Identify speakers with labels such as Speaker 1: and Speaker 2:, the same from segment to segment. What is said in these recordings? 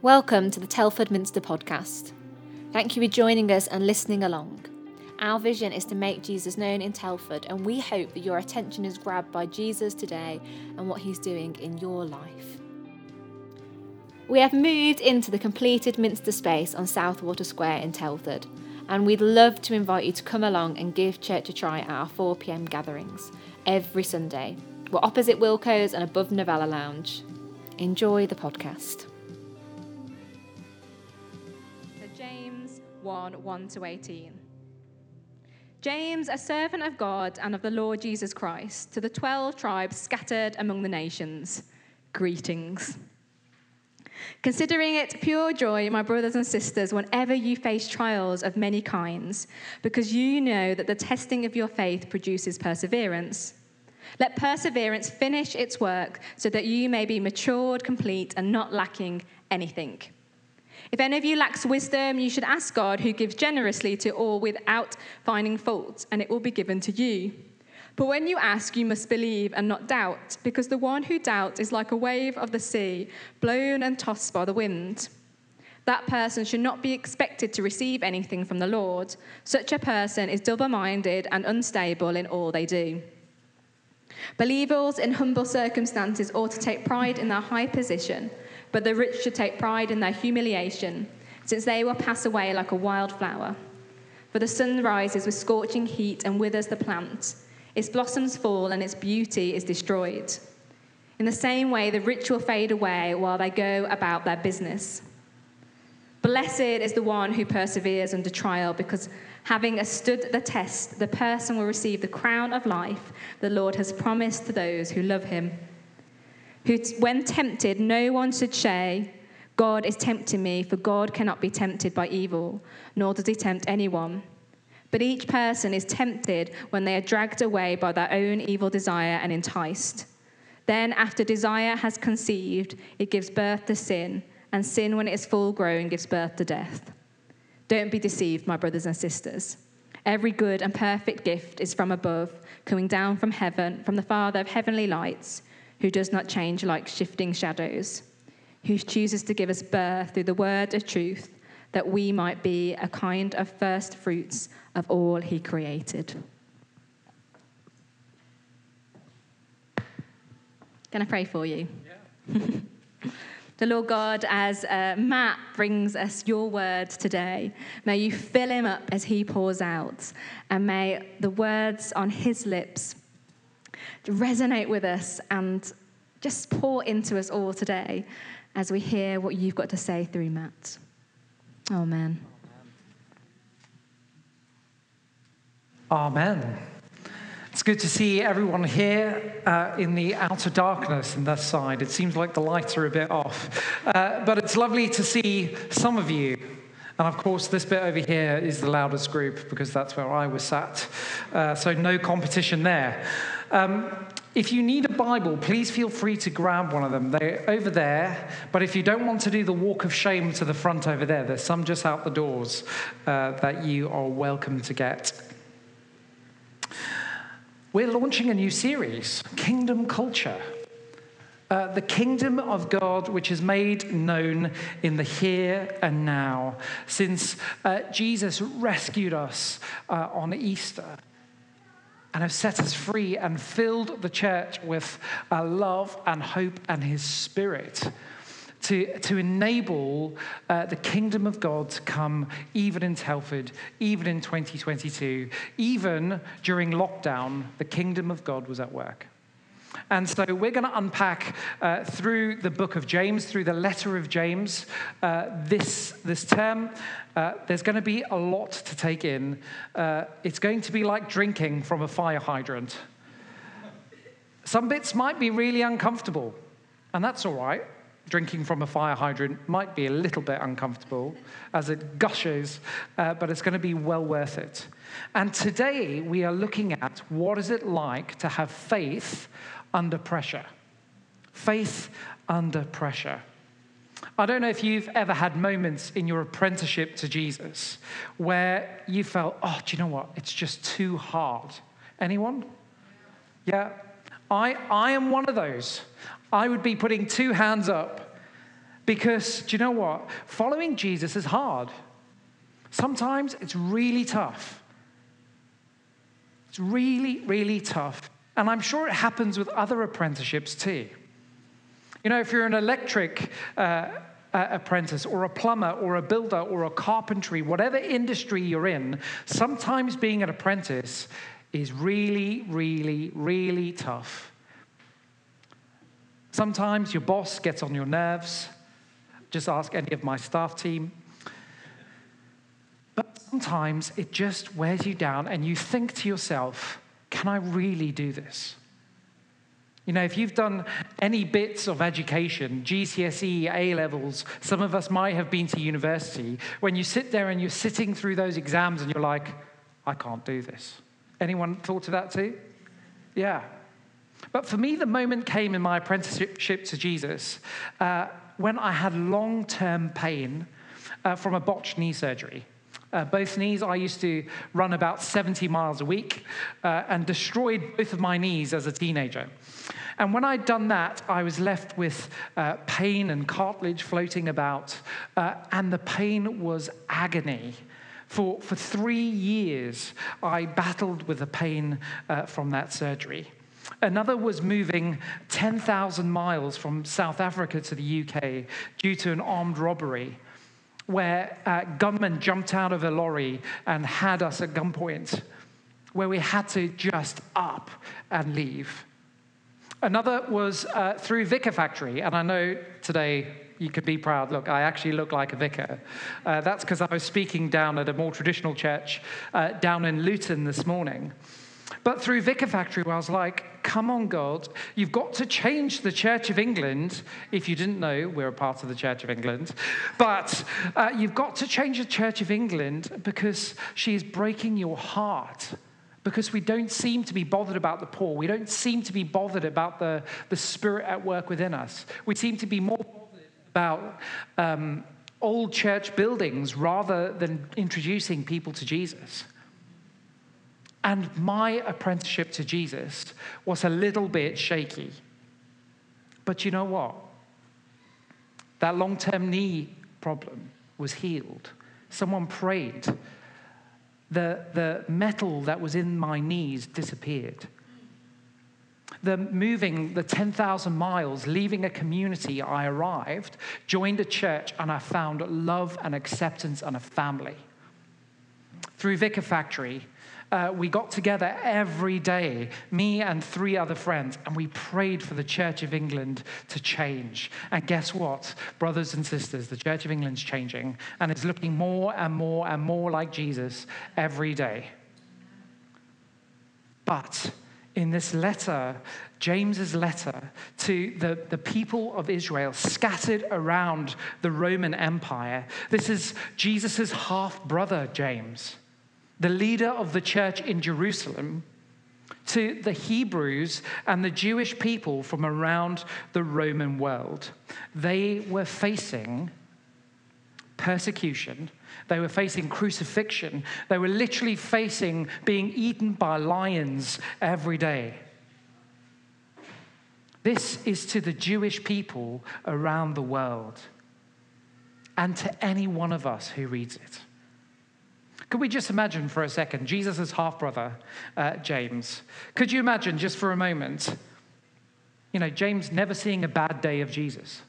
Speaker 1: Welcome to the Telford Minster podcast. Thank you for joining us and listening along. Our vision is to make Jesus known in Telford, and we hope that your attention is grabbed by Jesus today and what he's doing in your life. We have moved into the completed Minster space on Southwater Square in Telford, and we'd love to invite you to come along and give church a try at our 4pm gatherings every Sunday. We're opposite Wilko's and above Novello Lounge. Enjoy the podcast.
Speaker 2: 1 1 to 18. James, a servant of God and of the Lord Jesus Christ, to the 12 tribes scattered among the nations, greetings. Considering it pure joy, my brothers and sisters, whenever you face trials of many kinds, because you know that the testing of your faith produces perseverance. Let perseverance finish its work so that you may be matured, complete, and not lacking anything. If any of you lacks wisdom, you should ask God, who gives generously to all without finding fault, and it will be given to you. But when you ask, you must believe and not doubt, because the one who doubts is like a wave of the sea, blown and tossed by the wind. That person should not be expected to receive anything from the Lord. Such a person is double minded and unstable in all they do. Believers in humble circumstances ought to take pride in their high position but the rich should take pride in their humiliation, since they will pass away like a wild flower. For the sun rises with scorching heat and withers the plant. Its blossoms fall and its beauty is destroyed. In the same way, the rich will fade away while they go about their business. Blessed is the one who perseveres under trial, because having stood the test, the person will receive the crown of life the Lord has promised to those who love him who, when tempted, no one should say, God is tempting me, for God cannot be tempted by evil, nor does he tempt anyone. But each person is tempted when they are dragged away by their own evil desire and enticed. Then, after desire has conceived, it gives birth to sin, and sin, when it is full grown, gives birth to death. Don't be deceived, my brothers and sisters. Every good and perfect gift is from above, coming down from heaven, from the Father of heavenly lights who does not change like shifting shadows, who chooses to give us birth through the word of truth, that we might be a kind of first fruits of all he created. Can I pray for you? Yeah. the Lord God, as uh, Matt brings us your word today, may you fill him up as he pours out, and may the words on his lips resonate with us and just pour into us all today as we hear what you've got to say through Matt. Amen.
Speaker 3: Amen. It's good to see everyone here uh, in the outer darkness in this side. It seems like the lights are a bit off. Uh, but it's lovely to see some of you. And of course, this bit over here is the loudest group because that's where I was sat. Uh, so, no competition there. Um, if you need a Bible, please feel free to grab one of them. They're over there. But if you don't want to do the walk of shame to the front over there, there's some just out the doors uh, that you are welcome to get. We're launching a new series, Kingdom Culture. Uh, the kingdom of God, which is made known in the here and now, since uh, Jesus rescued us uh, on Easter and have set us free and filled the church with uh, love and hope and his spirit to, to enable uh, the kingdom of God to come even in Telford, even in 2022, even during lockdown, the kingdom of God was at work. And so we're going to unpack uh, through the book of James, through the letter of James, uh, this, this term. Uh, there's going to be a lot to take in. Uh, it's going to be like drinking from a fire hydrant. Some bits might be really uncomfortable, and that's all right. Drinking from a fire hydrant might be a little bit uncomfortable as it gushes, uh, but it's going to be well worth it. And today we are looking at what is it like to have faith under pressure. Faith under pressure. I don't know if you've ever had moments in your apprenticeship to Jesus where you felt, oh, do you know what? It's just too hard. Anyone? Yeah. I, I am one of those. I would be putting two hands up Because, do you know what? Following Jesus is hard. Sometimes it's really tough. It's really, really tough. And I'm sure it happens with other apprenticeships too. You know, if you're an electric uh, apprentice or a plumber or a builder or a carpentry, whatever industry you're in, sometimes being an apprentice is really, really, really tough. Sometimes your boss gets on your nerves. Just ask any of my staff team. But sometimes it just wears you down and you think to yourself, can I really do this? You know, if you've done any bits of education, GCSE, A levels, some of us might have been to university, when you sit there and you're sitting through those exams and you're like, I can't do this. Anyone thought of that too? Yeah. But for me, the moment came in my apprenticeship to Jesus uh, when I had long term pain uh, from a botched knee surgery. Uh, both knees, I used to run about 70 miles a week uh, and destroyed both of my knees as a teenager. And when I'd done that, I was left with uh, pain and cartilage floating about, uh, and the pain was agony. For, for three years, I battled with the pain from that surgery. Another was moving 10,000 miles from South Africa to the UK due to an armed robbery where uh, gunmen jumped out of a lorry and had us at gunpoint, where we had to just up and leave. Another was uh, through Vicar Factory, and I know today you could be proud. Look, I actually look like a vicar. Uh, that's because I was speaking down at a more traditional church uh, down in Luton this morning. But through Vicar Factory, I was like, come on, God, you've got to change the Church of England. If you didn't know, we're a part of the Church of England. But uh, you've got to change the Church of England because she is breaking your heart. Because we don't seem to be bothered about the poor. We don't seem to be bothered about the, the spirit at work within us. We seem to be more bothered about um, old church buildings rather than introducing people to Jesus. And my apprenticeship to Jesus was a little bit shaky. But you know what? That long term knee problem was healed. Someone prayed. The, the metal that was in my knees disappeared. The moving the 10,000 miles, leaving a community, I arrived, joined a church, and I found love and acceptance and a family. Through Vicar Factory, uh, we got together every day, me and three other friends, and we prayed for the Church of England to change. And guess what, brothers and sisters? The Church of England's changing and it's looking more and more and more like Jesus every day. But in this letter, James's letter to the, the people of Israel scattered around the Roman Empire, this is Jesus' half brother, James the leader of the church in Jerusalem, to the Hebrews and the Jewish people from around the Roman world. They were facing persecution. They were facing crucifixion. They were literally facing being eaten by lions every day. This is to the Jewish people around the world and to any one of us who reads it. Could we just imagine for a second Jesus' half brother, uh, James? Could you imagine just for a moment, you know, James never seeing a bad day of Jesus?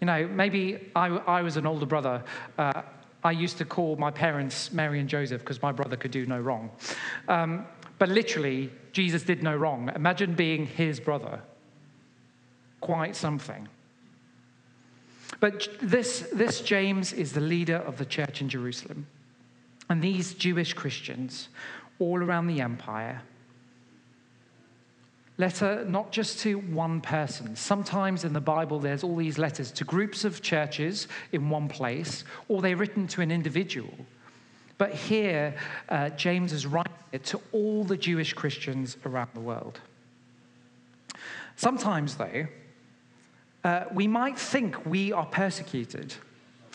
Speaker 3: You know, maybe I, I was an older brother. Uh, I used to call my parents Mary and Joseph because my brother could do no wrong. Um, but literally, Jesus did no wrong. Imagine being his brother. Quite something. But this, this James is the leader of the church in Jerusalem. And these Jewish Christians all around the empire, letter not just to one person. Sometimes in the Bible, there's all these letters to groups of churches in one place, or they're written to an individual. But here, uh, James is writing it to all the Jewish Christians around the world. Sometimes, though, uh, we might think we are persecuted.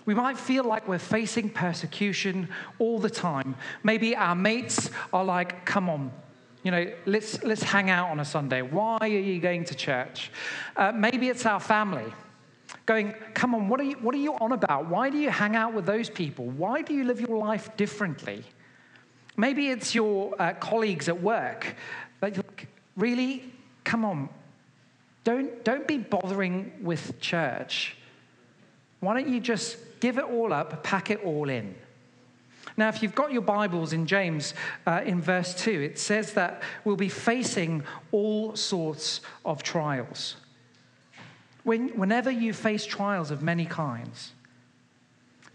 Speaker 3: We might feel like we're facing persecution all the time. Maybe our mates are like, come on, you know, let's, let's hang out on a Sunday. Why are you going to church? Uh, maybe it's our family. going, Come on, what are, you, what are you on about? Why do you hang out with those people? Why do you live your life differently? Maybe it's your uh, colleagues at work. Like, really? Come on. Don't, don't be bothering with church. Why don't you just give it all up, pack it all in? Now, if you've got your Bibles in James, uh, in verse 2, it says that we'll be facing all sorts of trials. When, whenever you face trials of many kinds,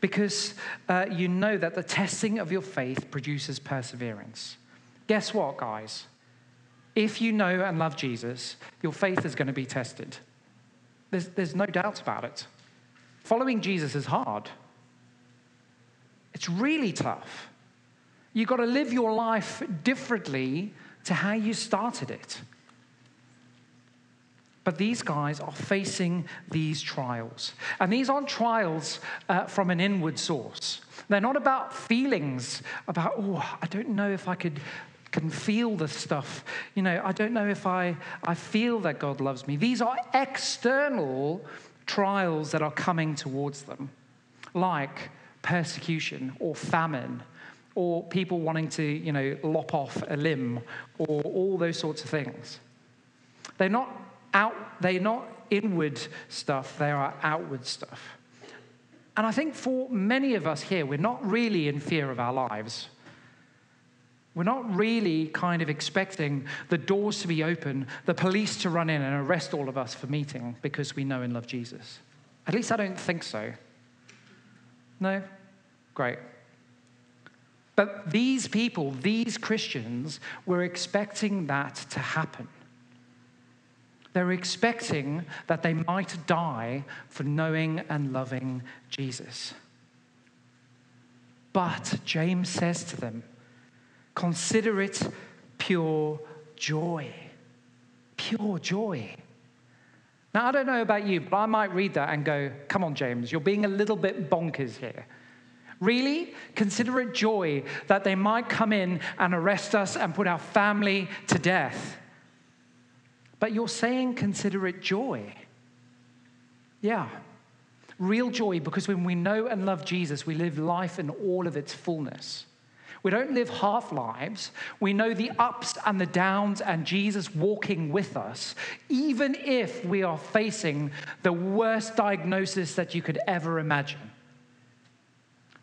Speaker 3: because uh, you know that the testing of your faith produces perseverance. Guess what, guys? If you know and love Jesus, your faith is going to be tested. There's, there's no doubt about it. Following Jesus is hard. It's really tough. You've got to live your life differently to how you started it. But these guys are facing these trials. And these aren't trials uh, from an inward source. They're not about feelings, about, oh, I don't know if I could can feel the stuff. You know, I don't know if I, I feel that God loves me. These are external trials that are coming towards them, like persecution or famine or people wanting to, you know, lop off a limb or all those sorts of things. They're not out, they're not inward stuff, they are outward stuff. And I think for many of us here, we're not really in fear of our lives. We're not really kind of expecting the doors to be open, the police to run in and arrest all of us for meeting because we know and love Jesus. At least I don't think so. No? Great. But these people, these Christians, were expecting that to happen. They're expecting that they might die for knowing and loving Jesus. But James says to them, consider it pure joy. Pure joy. Now, I don't know about you, but I might read that and go, come on, James, you're being a little bit bonkers here. Really? Consider it joy that they might come in and arrest us and put our family to death. But you're saying consider it joy. Yeah. Real joy because when we know and love Jesus, we live life in all of its fullness. We don't live half lives. We know the ups and the downs and Jesus walking with us, even if we are facing the worst diagnosis that you could ever imagine.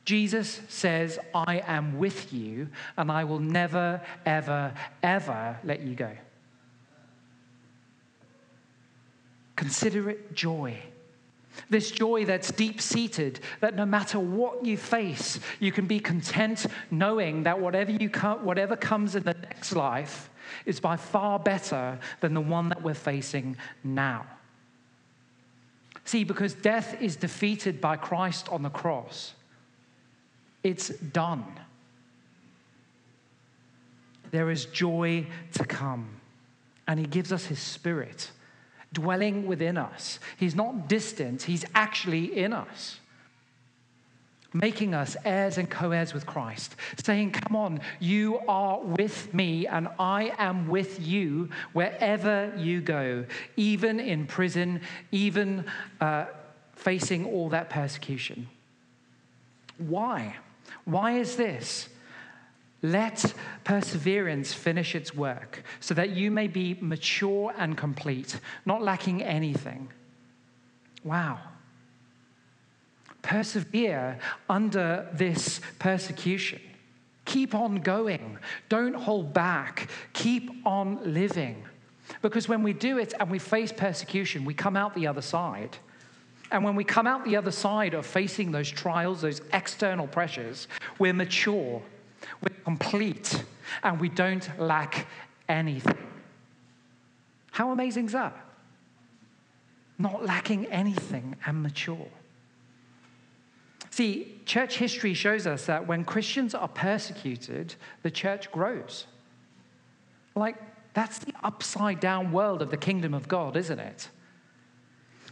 Speaker 3: Jesus says, I am with you and I will never, ever, ever let you go. Consider it joy. This joy that's deep seated, that no matter what you face, you can be content knowing that whatever, you whatever comes in the next life is by far better than the one that we're facing now. See, because death is defeated by Christ on the cross it's done. There is joy to come. And He gives us His Spirit dwelling within us. He's not distant, He's actually in us making us heirs and co heirs with Christ, saying, Come on, you are with me, and I am with you wherever you go, even in prison, even uh, facing all that persecution. Why? Why is this? Let perseverance finish its work so that you may be mature and complete, not lacking anything. Wow. Persevere under this persecution. Keep on going. Don't hold back. Keep on living. Because when we do it and we face persecution, we come out the other side. And when we come out the other side of facing those trials, those external pressures, we're mature, we're complete, and we don't lack anything. How amazing is that? Not lacking anything and mature. See, church history shows us that when Christians are persecuted, the church grows. Like, that's the upside down world of the kingdom of God, isn't it?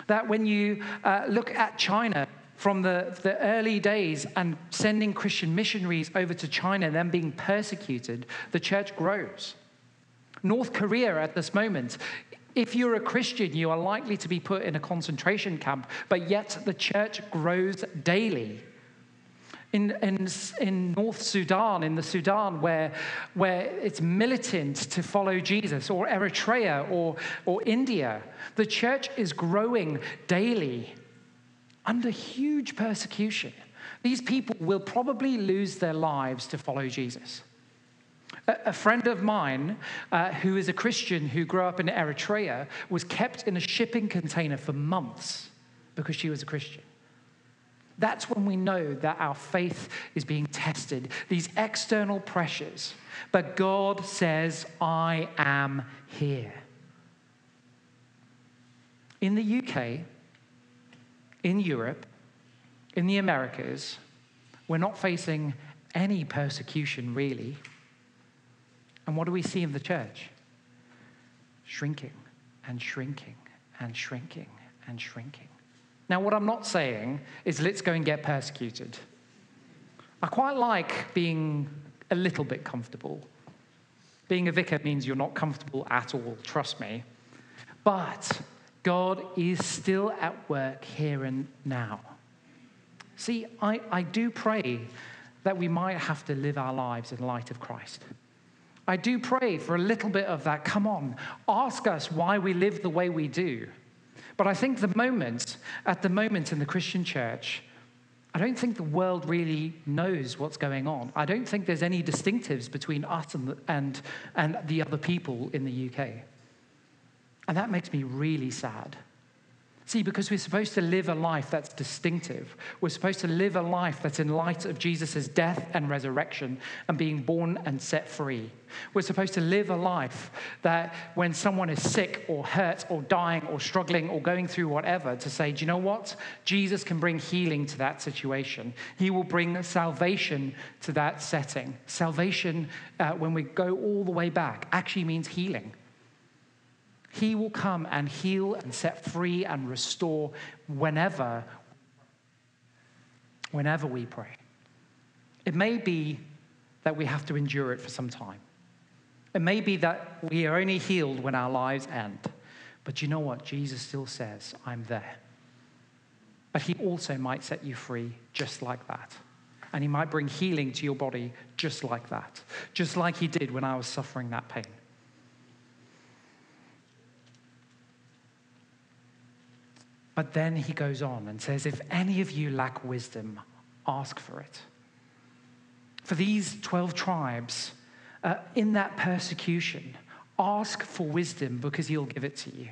Speaker 3: That when you uh, look at China from the, the early days and sending Christian missionaries over to China, and then being persecuted, the church grows. North Korea at this moment, If you're a Christian, you are likely to be put in a concentration camp, but yet the church grows daily. In, in, in North Sudan, in the Sudan, where, where it's militant to follow Jesus, or Eritrea, or, or India, the church is growing daily under huge persecution. These people will probably lose their lives to follow Jesus. A friend of mine uh, who is a Christian who grew up in Eritrea was kept in a shipping container for months because she was a Christian. That's when we know that our faith is being tested, these external pressures. But God says, I am here. In the UK, in Europe, in the Americas, we're not facing any persecution really. And what do we see in the church? Shrinking and shrinking and shrinking and shrinking. Now, what I'm not saying is let's go and get persecuted. I quite like being a little bit comfortable. Being a vicar means you're not comfortable at all, trust me. But God is still at work here and now. See, I, I do pray that we might have to live our lives in light of Christ. I do pray for a little bit of that. Come on, ask us why we live the way we do. But I think the moment, at the moment in the Christian church, I don't think the world really knows what's going on. I don't think there's any distinctives between us and the, and, and the other people in the UK. And that makes me really sad. See, because we're supposed to live a life that's distinctive. We're supposed to live a life that's in light of Jesus' death and resurrection and being born and set free. We're supposed to live a life that when someone is sick or hurt or dying or struggling or going through whatever, to say, do you know what? Jesus can bring healing to that situation. He will bring salvation to that setting. Salvation, uh, when we go all the way back, actually means healing. He will come and heal and set free and restore whenever, whenever we pray. It may be that we have to endure it for some time. It may be that we are only healed when our lives end. But you know what? Jesus still says, I'm there. But he also might set you free just like that. And he might bring healing to your body just like that, just like he did when I was suffering that pain. But then he goes on and says, If any of you lack wisdom, ask for it. For these 12 tribes, uh, in that persecution, ask for wisdom because he'll give it to you.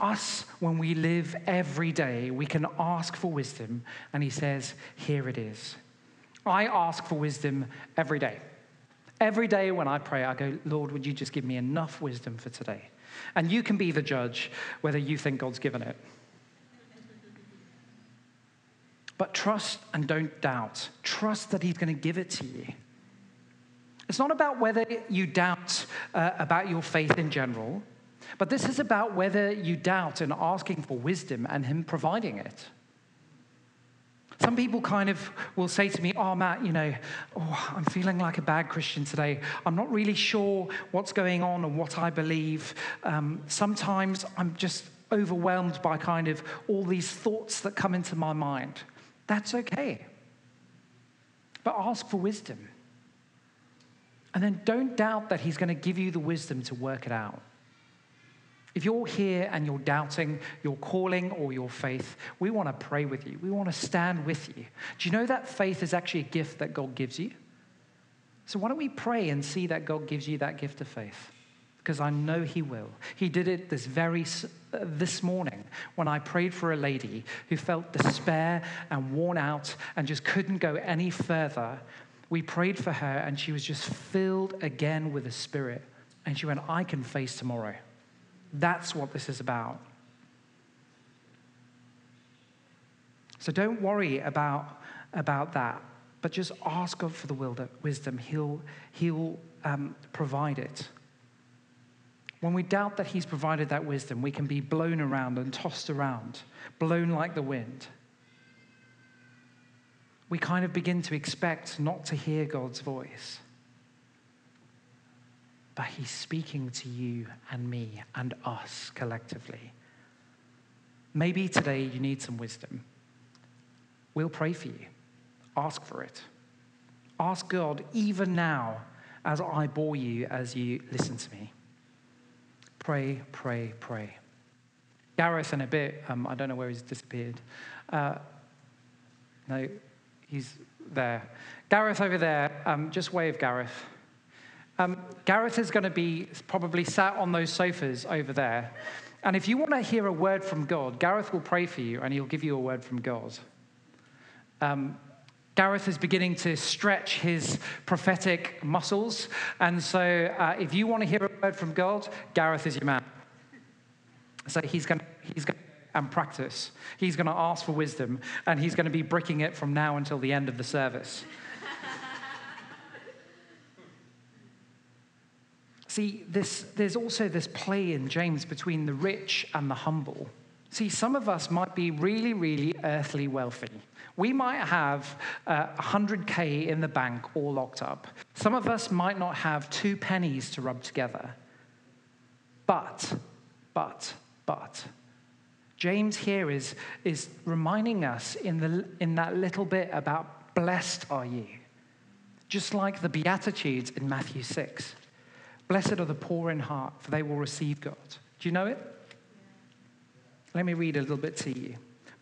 Speaker 3: Us, when we live every day, we can ask for wisdom, and he says, Here it is. I ask for wisdom every day. Every day when I pray, I go, Lord, would you just give me enough wisdom for today? And you can be the judge whether you think God's given it. But trust and don't doubt. Trust that He's going to give it to you. It's not about whether you doubt uh, about your faith in general, but this is about whether you doubt in asking for wisdom and Him providing it. Some people kind of will say to me, Oh, Matt, you know, oh, I'm feeling like a bad Christian today. I'm not really sure what's going on and what I believe. Um, sometimes I'm just overwhelmed by kind of all these thoughts that come into my mind. That's okay. But ask for wisdom. And then don't doubt that He's going to give you the wisdom to work it out. If you're here and you're doubting your calling or your faith, we want to pray with you. We want to stand with you. Do you know that faith is actually a gift that God gives you? So why don't we pray and see that God gives you that gift of faith? Because I know He will. He did it this very uh, this morning when I prayed for a lady who felt despair and worn out and just couldn't go any further. We prayed for her and she was just filled again with the Spirit. And she went, I can face tomorrow. That's what this is about. So don't worry about, about that, but just ask God for the wisdom. He'll, he'll um, provide it. When we doubt that He's provided that wisdom, we can be blown around and tossed around, blown like the wind. We kind of begin to expect not to hear God's voice. But He's speaking to you and me and us collectively. Maybe today you need some wisdom. We'll pray for you. Ask for it. Ask God even now as I bore you as you listen to me. Pray, pray, pray. Gareth, in a bit, um, I don't know where he's disappeared. Uh, no, he's there. Gareth over there, um, just wave, Gareth. Um, Gareth is going to be probably sat on those sofas over there. And if you want to hear a word from God, Gareth will pray for you and he'll give you a word from God. Um, Gareth is beginning to stretch his prophetic muscles. And so, uh, if you want to hear a word from God, Gareth is your man. So, he's going to, he's going and practice. He's going to ask for wisdom, and he's going to be bricking it from now until the end of the service. See, this, there's also this play in James between the rich and the humble. See, some of us might be really, really earthly wealthy. We might have uh, 100K in the bank all locked up. Some of us might not have two pennies to rub together. But, but, but, James here is, is reminding us in, the, in that little bit about blessed are you, just like the Beatitudes in Matthew 6. Blessed are the poor in heart, for they will receive God. Do you know it? Let me read a little bit to you.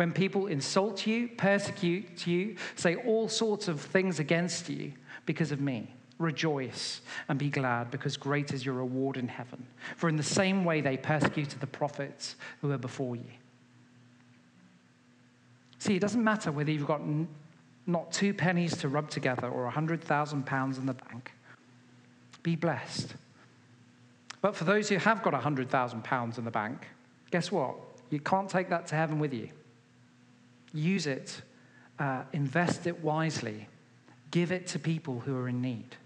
Speaker 3: when people insult you, persecute you, say all sorts of things against you because of me. Rejoice and be glad, because great is your reward in heaven. For in the same way they persecuted the prophets who were before you. See, it doesn't matter whether you've got not two pennies to rub together or a hundred thousand pounds in the bank. Be blessed. But for those who have got a hundred thousand pounds in the bank, guess what? You can't take that to heaven with you. Use it, uh, invest it wisely, give it to people who are in need.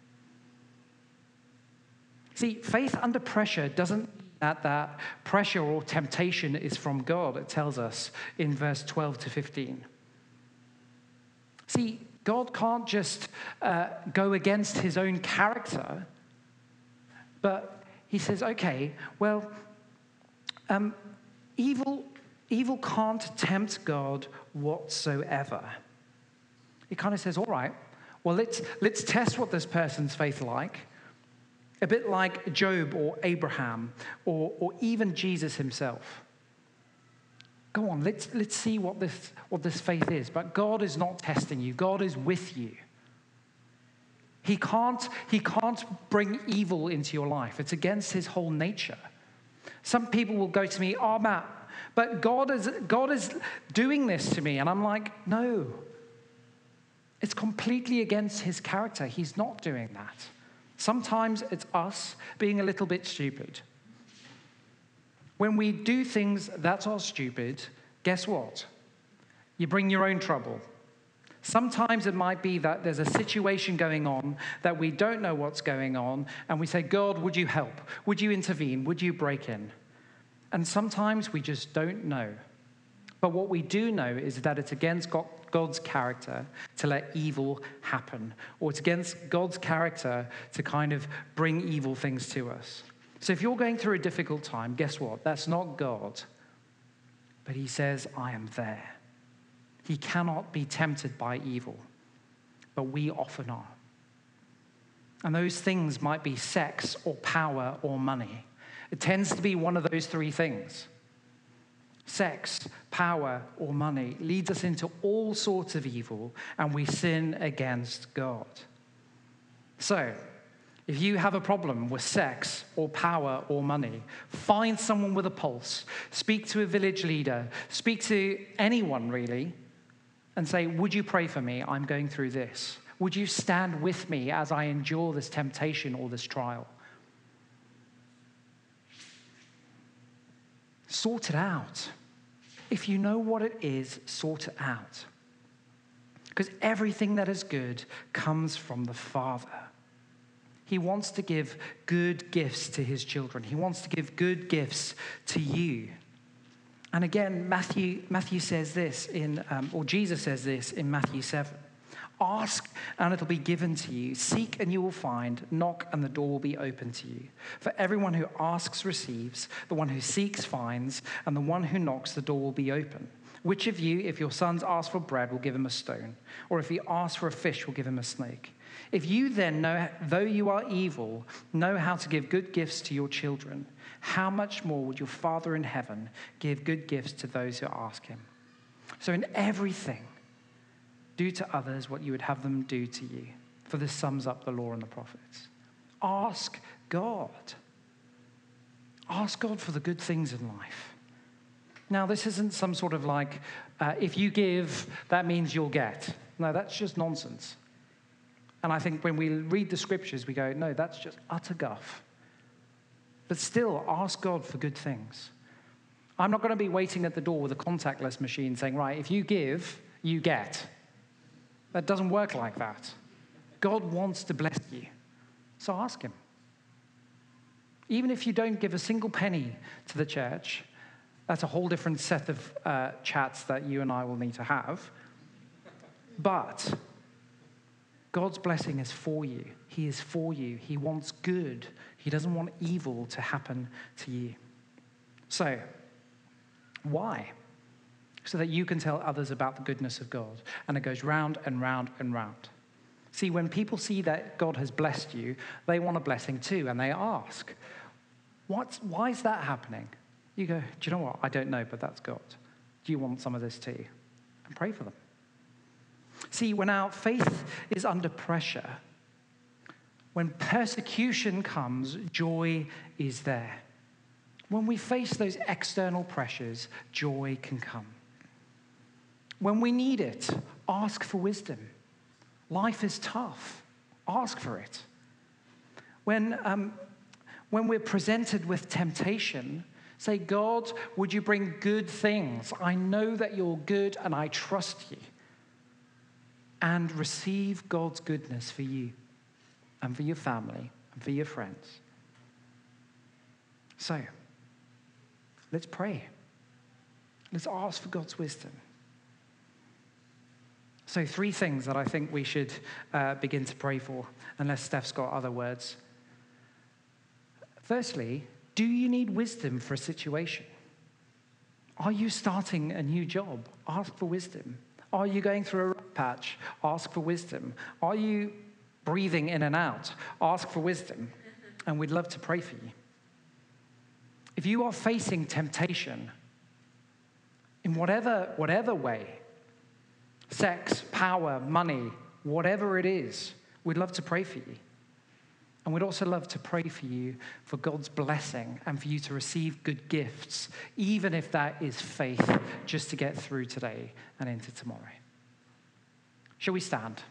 Speaker 3: See, faith under pressure doesn't that that pressure or temptation is from God, it tells us in verse 12 to 15. See, God can't just uh, go against his own character, but he says, okay, well, um, evil Evil can't tempt God whatsoever. He kind of says, all right, well, let's, let's test what this person's faith like. A bit like Job or Abraham or, or even Jesus himself. Go on, let's, let's see what this, what this faith is. But God is not testing you, God is with you. He can't, he can't bring evil into your life, it's against his whole nature. Some people will go to me, Oh, Matt, but God is, God is doing this to me. And I'm like, no. It's completely against his character. He's not doing that. Sometimes it's us being a little bit stupid. When we do things that are stupid, guess what? You bring your own trouble. Sometimes it might be that there's a situation going on that we don't know what's going on, and we say, God, would you help? Would you intervene? Would you break in? And sometimes we just don't know. But what we do know is that it's against God's character to let evil happen, or it's against God's character to kind of bring evil things to us. So if you're going through a difficult time, guess what? That's not God. But He says, I am there. He cannot be tempted by evil, but we often are. And those things might be sex or power or money. It tends to be one of those three things sex, power, or money leads us into all sorts of evil, and we sin against God. So, if you have a problem with sex or power or money, find someone with a pulse, speak to a village leader, speak to anyone really, and say, Would you pray for me? I'm going through this. Would you stand with me as I endure this temptation or this trial? Sort it out. If you know what it is, sort it out. Because everything that is good comes from the Father. He wants to give good gifts to his children. He wants to give good gifts to you. And again, Matthew, Matthew says this in, um, or Jesus says this in Matthew 7. Ask and it'll be given to you. Seek and you will find. Knock and the door will be open to you. For everyone who asks receives, the one who seeks finds, and the one who knocks, the door will be open. Which of you, if your sons ask for bread, will give him a stone? Or if he asks for a fish, will give him a snake? If you then, know, though you are evil, know how to give good gifts to your children, how much more would your Father in heaven give good gifts to those who ask him? So, in everything, do to others what you would have them do to you. For this sums up the law and the prophets. Ask God. Ask God for the good things in life. Now, this isn't some sort of like, uh, if you give, that means you'll get. No, that's just nonsense. And I think when we read the scriptures, we go, no, that's just utter guff. But still, ask God for good things. I'm not going to be waiting at the door with a contactless machine saying, right, if you give, you get. That doesn't work like that. God wants to bless you. So ask Him. Even if you don't give a single penny to the church, that's a whole different set of uh, chats that you and I will need to have. But God's blessing is for you. He is for you. He wants good. He doesn't want evil to happen to you. So, why? So that you can tell others about the goodness of God. And it goes round and round and round. See, when people see that God has blessed you, they want a blessing too, and they ask, What's, why is that happening? You go, Do you know what? I don't know, but that's God. Do you want some of this too? And pray for them. See, when our faith is under pressure, when persecution comes, joy is there. When we face those external pressures, joy can come. When we need it, ask for wisdom. Life is tough. Ask for it. When, um, when we're presented with temptation, say, God, would you bring good things? I know that you're good and I trust you. And receive God's goodness for you and for your family and for your friends. So, let's pray. Let's ask for God's wisdom. So, three things that I think we should uh, begin to pray for, unless Steph's got other words. Firstly, do you need wisdom for a situation? Are you starting a new job? Ask for wisdom. Are you going through a rough patch? Ask for wisdom. Are you breathing in and out? Ask for wisdom. And we'd love to pray for you. If you are facing temptation, in whatever, whatever way, sex, power, money, whatever it is, we'd love to pray for you. And we'd also love to pray for you for God's blessing and for you to receive good gifts, even if that is faith, just to get through today and into tomorrow. Shall we stand?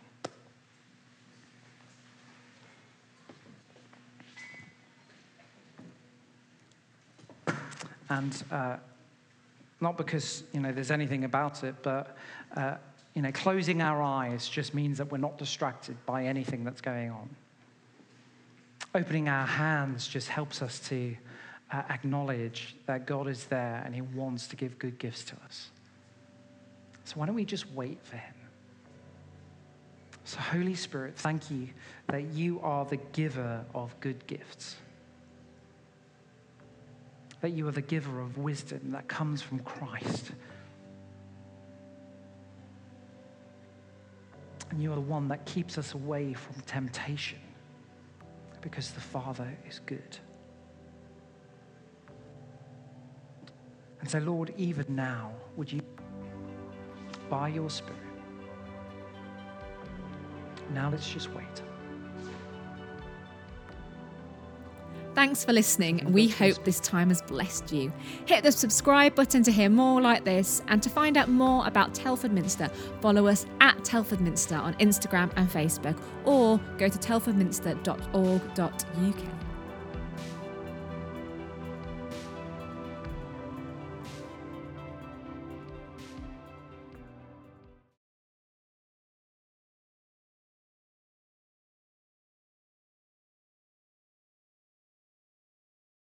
Speaker 3: And uh, not because you know there's anything about it, but uh, you know, closing our eyes just means that we're not distracted by anything that's going on. Opening our hands just helps us to uh, acknowledge that God is there and He wants to give good gifts to us. So, why don't we just wait for Him? So, Holy Spirit, thank you that you are the giver of good gifts. That you are the giver of wisdom that comes from Christ. And you are the one that keeps us away from temptation because the Father is good. And so, Lord, even now, would you, by your Spirit, now let's just wait.
Speaker 1: Thanks for listening. We hope this time has blessed you. Hit the subscribe button to hear more like this and to find out more about Telford Minster, follow us at Telford Minster on Instagram and Facebook or go to telfordminster.org.uk.